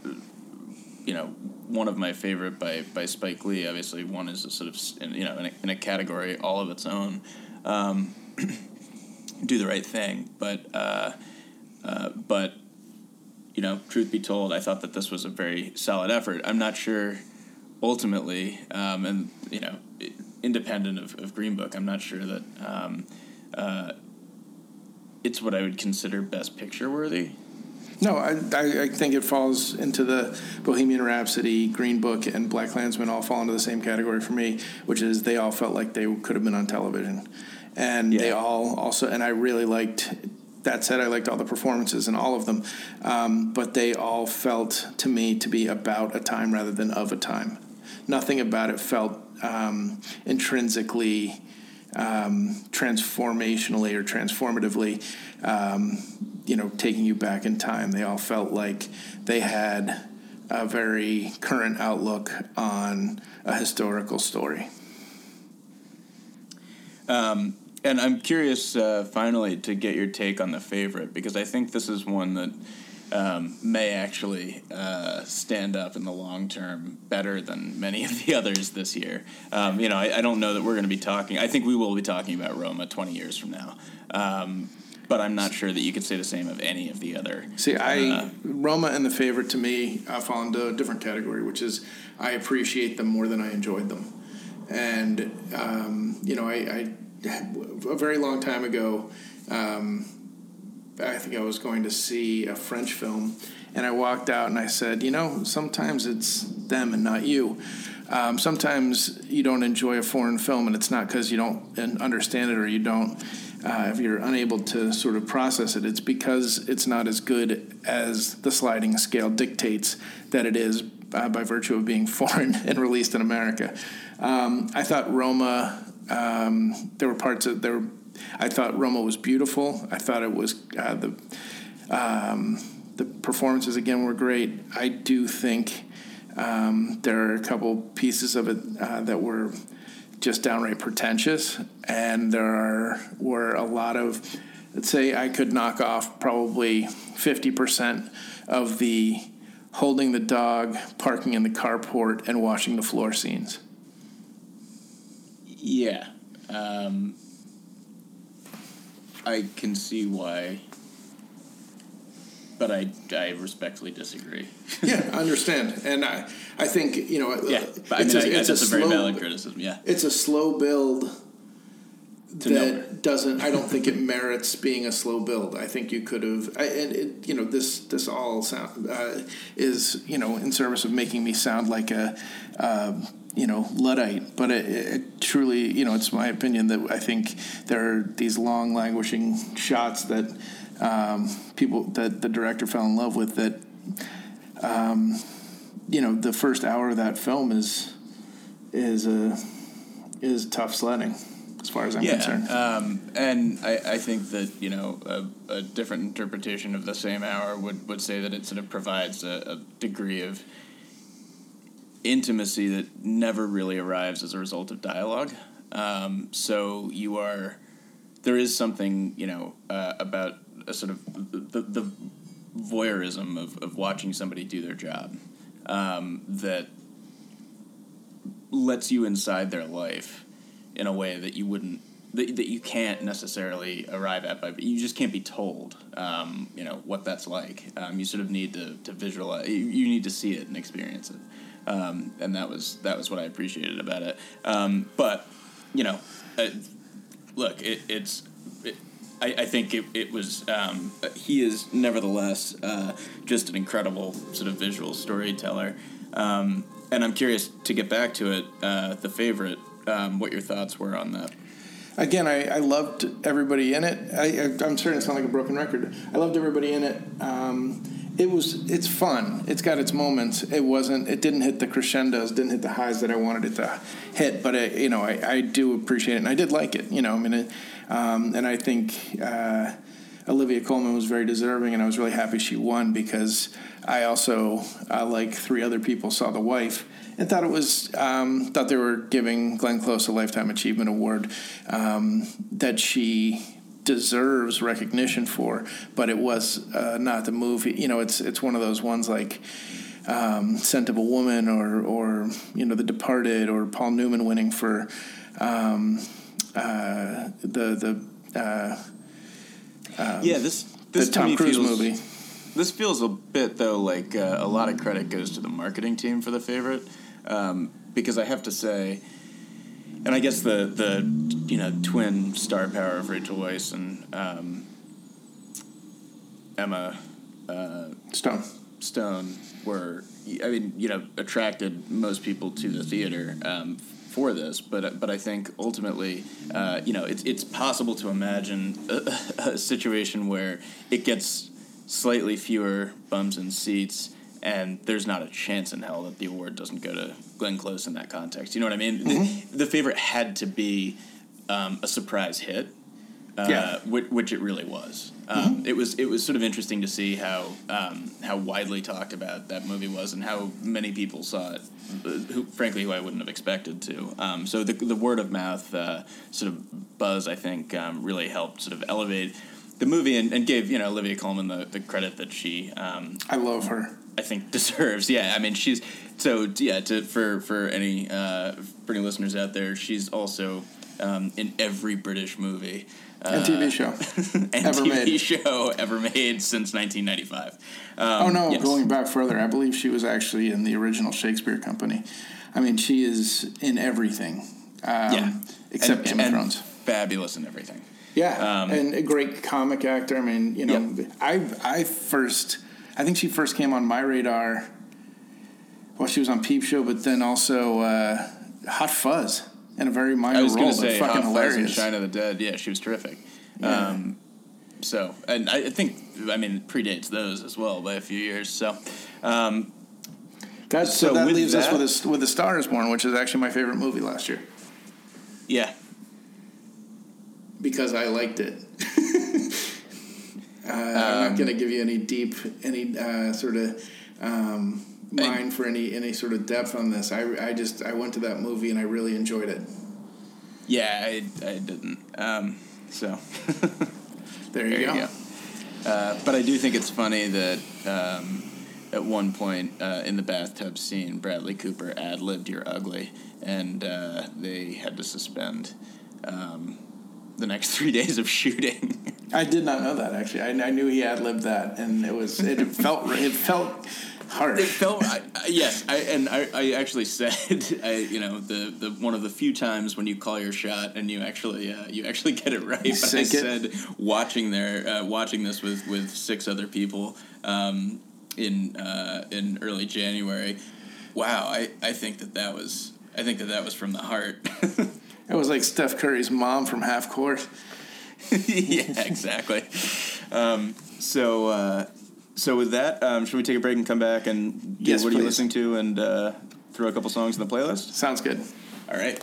you know, one of my favorite by by Spike Lee. Obviously, one is a sort of you know in a, in a category all of its own. Um, do the right thing, but uh, uh, but you know, truth be told, I thought that this was a very solid effort. I'm not sure ultimately, um, and you know, independent of, of Green Book, I'm not sure that um, uh, it's what I would consider best picture worthy. No, I, I, I think it falls into the Bohemian Rhapsody, Green Book, and BlacKkKlansman all fall into the same category for me, which is they all felt like they could have been on television, and they all also, and I really liked. That said, I liked all the performances and all of them, um, but they all felt to me to be about a time rather than of a time. Nothing about it felt um, intrinsically um, transformationally or transformatively, um, you know, taking you back in time. They all felt like they had a very current outlook on a historical story. Um, and I'm curious, uh, finally, to get your take on the favorite because I think this is one that um, may actually uh, stand up in the long term better than many of the others this year. Um, you know, I, I don't know that we're going to be talking. I think we will be talking about Roma 20 years from now. Um, but I'm not sure that you could say the same of any of the other. See, I Uh, Roma and the favorite to me uh, fall into a different category, which is I appreciate them more than I enjoyed them. And um, you know, I, I a very long time ago, um, I think I was going to see a French film, and I walked out and I said, you know, sometimes it's them and not you. Um, sometimes you don't enjoy a foreign film, and it's not because you don't understand it or you don't. Uh, if you're unable to sort of process it, it's because it's not as good as the sliding scale dictates that it is uh, by virtue of being foreign and released in America. Um, I thought Roma. Um, there were parts of there. Were, I thought Roma was beautiful. I thought it was uh, the um, the performances again were great. I do think um, there are a couple pieces of it uh, that were just downright pretentious, and there are were a lot of. Let's say I could knock off probably fifty percent of the holding the dog, parking in the carport, and washing the floor scenes. Yeah. Um, I can see why, but I I respectfully disagree. yeah, I understand, and I I think you know yeah, but I mean, it's a- I, it's that's a, very slow- valid criticism. Yeah, It's a slow build that nowhere. doesn't. I don't think it merits being a slow build. I think you could have. And it, you know, this this all sound uh, is you know in service of making me sound like a. Um, you know, luddite, but it, it truly, you know, it's my opinion that I think there are these long, languishing shots that um, people that the director fell in love with. That, um, you know, the first hour of that film is is a is tough sledding, as far as I'm concerned. yeah, um, and I, I think that you know a, a different interpretation of the same hour would, would say that it sort of provides a, a degree of intimacy that never really arrives as a result of dialogue. Um, so you are there is something you know uh, about a sort of the, the voyeurism of, of watching somebody do their job um, that lets you inside their life in a way that you wouldn't that, that you can't necessarily arrive at by you just can't be told um, you know what that's like um, you sort of need to, to visualize you, you need to see it and experience it um, and that was that was what I appreciated about it um, but you know uh, look it, it's it, I, I think it, it was um, he is nevertheless uh, just an incredible sort of visual storyteller um, and I'm curious to get back to it uh, the favorite um, what your thoughts were on that Again, I, I loved everybody in it. I, I'm starting to sound like a broken record. I loved everybody in it. It was it's fun. It's got its moments. It wasn't. It didn't hit the crescendos. Didn't hit the highs that I wanted it to hit. But you know, I, I do appreciate it, and I did like it. You know, I mean, it, um, and I think. Uh, Olivia Colman was very deserving, and I was really happy she won because I also, uh, like three other people, saw The Wife and thought it was um, thought they were giving Glenn Close a lifetime achievement award um, that she deserves recognition for, but it was uh, not the movie. You know, it's it's one of those ones like. Um, Scent of a Woman, or, or you know, The Departed, or Paul Newman winning for um, uh, the the uh, yeah this the this to Tom me Cruise feels, movie. This feels a bit though like uh, a lot of credit goes to the marketing team for the favorite, um, because I have to say, and I guess the the you know twin star power of Rachel Weisz and um, Emma uh, Stone. Stone were, I mean, you know, attracted most people to the theater um, for this. But but I think ultimately, uh, you know, it's it's possible to imagine a, a situation where it gets slightly fewer bums and seats. And there's not a chance in hell that the award doesn't go to Glenn Close in that context. You know what I mean? The, the favorite had to be um, a surprise hit, uh, Yeah. which, which it really was. Um, It was it was sort of interesting to see how um, how widely talked about that movie was and how many people saw it. uh, Who, frankly, who I wouldn't have expected to. Um, so the the word of mouth uh, sort of buzz, I think, um, really helped sort of elevate the movie and, and gave you know Olivia Colman the, the credit that she um, I love her. I think deserves. Yeah, I mean she's so yeah. To for for any uh, for any listeners out there, she's also um, in every British movie And TV show. and Ever TV made. show ever made since 1995. Um, oh no, yes. going back further, I believe she was actually in the original Shakespeare Company. I mean, she is in everything. Um, yeah, Except and, Game of Thrones. fabulous in everything. Yeah, Um, and a great comic actor. I mean, you know, Yep. I I first, I think she first came on my radar. Well, she was on Peep Show, but then also uh, Hot Fuzz in a very minor role. I was going to say fucking Hot Fuzz and. Shaun of the Dead. Yeah, she was terrific. Yeah. Um, so, and I think, I mean, it predates those as well by a few years. So, um, That, so, So that leaves us with a, with a Star Is Born, which is actually my favorite movie last year yeah, because I liked it. Uh, I'm Um, not going to give you any deep, any uh, sort of um, mind for any any sort of depth on this. I, I just I went to that movie and I really enjoyed it. yeah, I, I didn't. Um, so. There you There you go. go. Uh, but I do think it's funny that um, at one point uh, in the bathtub scene, Bradley Cooper ad libbed "You're ugly," and uh, they had to suspend um, the next three days of shooting. I did not know that actually. I, I knew he ad libbed that, and it was it felt it felt harsh. It felt I, I, yes, I, and I, I actually said, I, you know, the, the one of the few times when you call your shot and you actually uh, you actually get it right. But I Sink it. said watching there, uh, watching this with with six other people um, in uh, in early January. Wow, I, I think that that was I think that that was from the heart. It was like Steph Curry's mom from half court. yeah, exactly. Um, so, uh, so with that, um, should we take a break and come back and do Yes, what are you listening to and uh, throw a couple songs in the playlist? Sounds good. All right.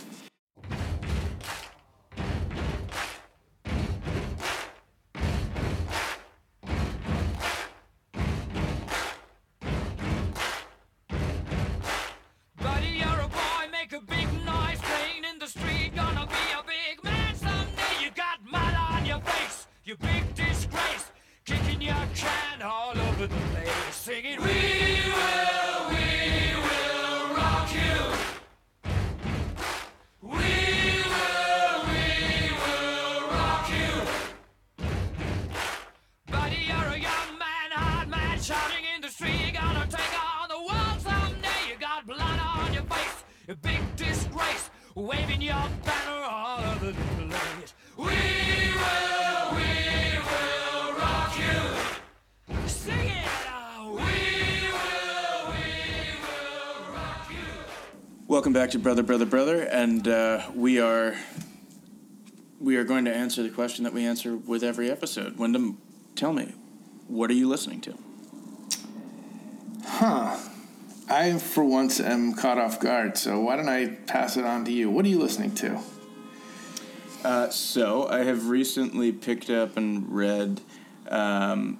Back to Brother, Brother, Brother, and uh, we are we are going to answer the question that we answer with every episode. Wyndham, tell me, what are you listening to? Huh. I, for once, am caught off guard, so why don't I pass it on to you? What are you listening to? Uh, so I have recently picked up and read um,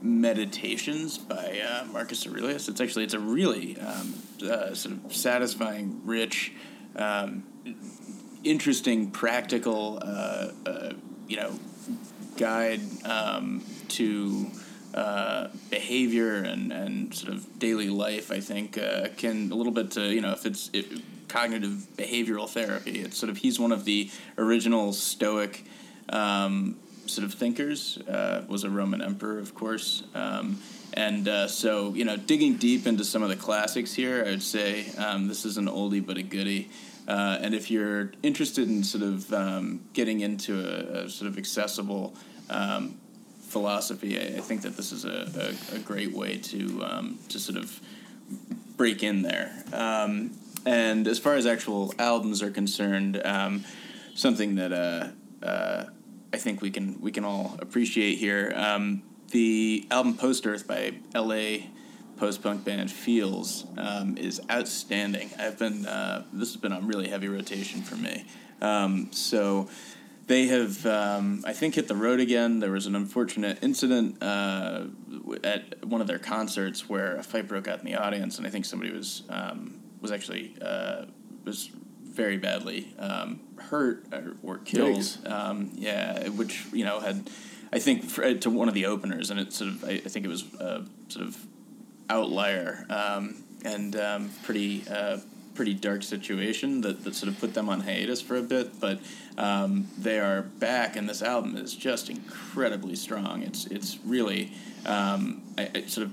Meditations by uh, Marcus Aurelius. It's actually it's a really um, uh, sort of satisfying, rich, um, interesting, practical, uh, uh, you know, guide um, to uh, behavior and, and sort of daily life. I think uh, can a little bit to you know if it's cognitive behavioral therapy. It's sort of he's one of the original Stoic. Um, sort of thinkers uh, was a Roman emperor, of course, um, and uh, so you know digging deep into some of the classics here, I would say um, this is an oldie but a goodie. Uh, and if you're interested in sort of um, getting into a, a sort of accessible um, philosophy, I, I think that this is a, a, a great way to um, to sort of break in there. Um, and as far as actual albums are concerned, um, something that uh, uh, I think we can we can all appreciate here. Um, the album Post Earth by L.A. post punk band Feels um, is outstanding. I've been uh, this has been on really heavy rotation for me. Um, so they have, um, I think, hit the road again. There was an unfortunate incident uh, at one of their concerts where a fight broke out in the audience, and I think somebody was um, was actually uh, was very badly um, hurt or, or killed. Um, yeah, which you know had, I think, for, to one of the openers, and it sort of, I, I think it was a sort of outlier um, and um, pretty uh, pretty dark situation that, that sort of put them on hiatus for a bit. But um, they are back, and this album is just incredibly strong. It's it's really um, I sort of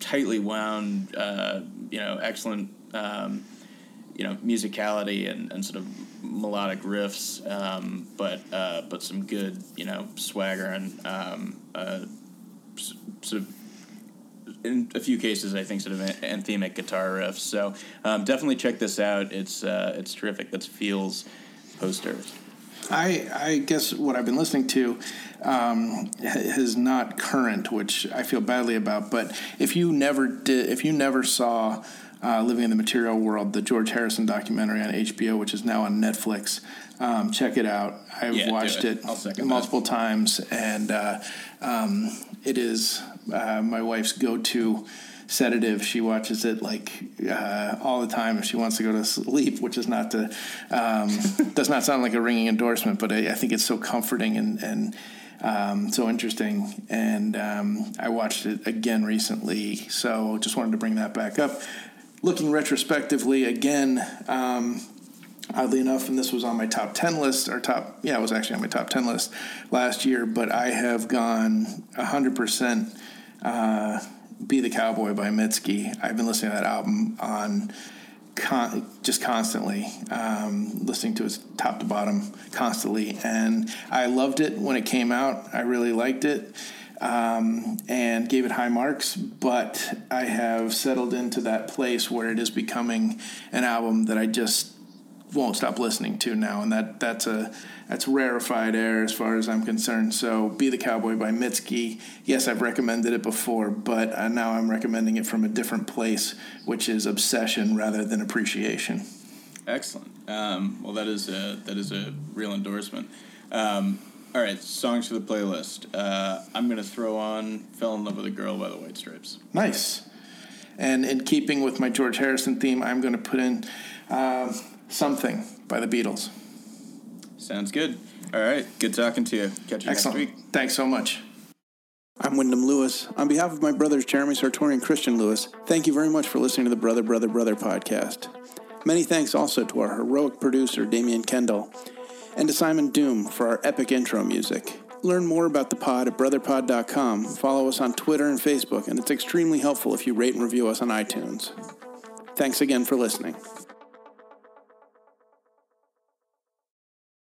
tightly wound, uh, you know, excellent. Um, you know musicality and, and sort of melodic riffs, um, but uh, but some good you know swagger and um, uh, sort of in a few cases I think sort of an- anthemic guitar riffs. So um, definitely check this out. It's uh, it's terrific. That's Feels Post Earth. I, I guess what I've been listening to um, is not current, which I feel badly about. But if you never did, if you never saw uh, Living in the Material World, the George Harrison documentary on HBO, which is now on Netflix, um, check it out. I've Yeah, watched it. it, multiple times, and uh, um, it is uh, my wife's go-to sedative. She watches it like uh, all the time if she wants to go to sleep, which is not to um, does not sound like a ringing endorsement, but I, I think it's so comforting and and um, so interesting. And um, I watched it again recently, so just wanted to bring that back up. Looking retrospectively again. Um, oddly enough, and this was on my top 10 list, or top, yeah, it was actually on my top 10 list last year, but I have gone 100% uh, Be the Cowboy by Mitski. I've been listening to that album on con- just constantly, um, listening to it top to bottom constantly. And I loved it when it came out. I really liked it. Um, and gave it high marks, but I have settled into that place where it is becoming an album that I just won't stop listening to now, and that that's a that's rarefied air as far as I'm concerned. So, "Be the Cowboy" by Mitski. Yes, I've recommended it before, but uh, now I'm recommending it from a different place, which is obsession rather than appreciation. Excellent. Um, well, that is a, that is a real endorsement. Um, all right, songs for the playlist. Uh, I'm going to throw on "Fell in Love with a Girl" by the White Stripes. Nice. And in keeping with my George Harrison theme, I'm going to put in uh, "Something" by the Beatles. Sounds good. All right, good talking to you. Catch you Excellent. next week. Thanks so much. I'm Wyndham Lewis. On behalf of my brothers Jeremy Sartori and Christian Lewis, thank you very much for listening to the Brother, Brother, Brother podcast. Many thanks also to our heroic producer, Damian Kendall, and to Simon Doom for our epic intro music. Learn more about the pod at brotherpod.com. Follow us on Twitter and Facebook, and it's extremely helpful if you rate and review us on iTunes. Thanks again for listening.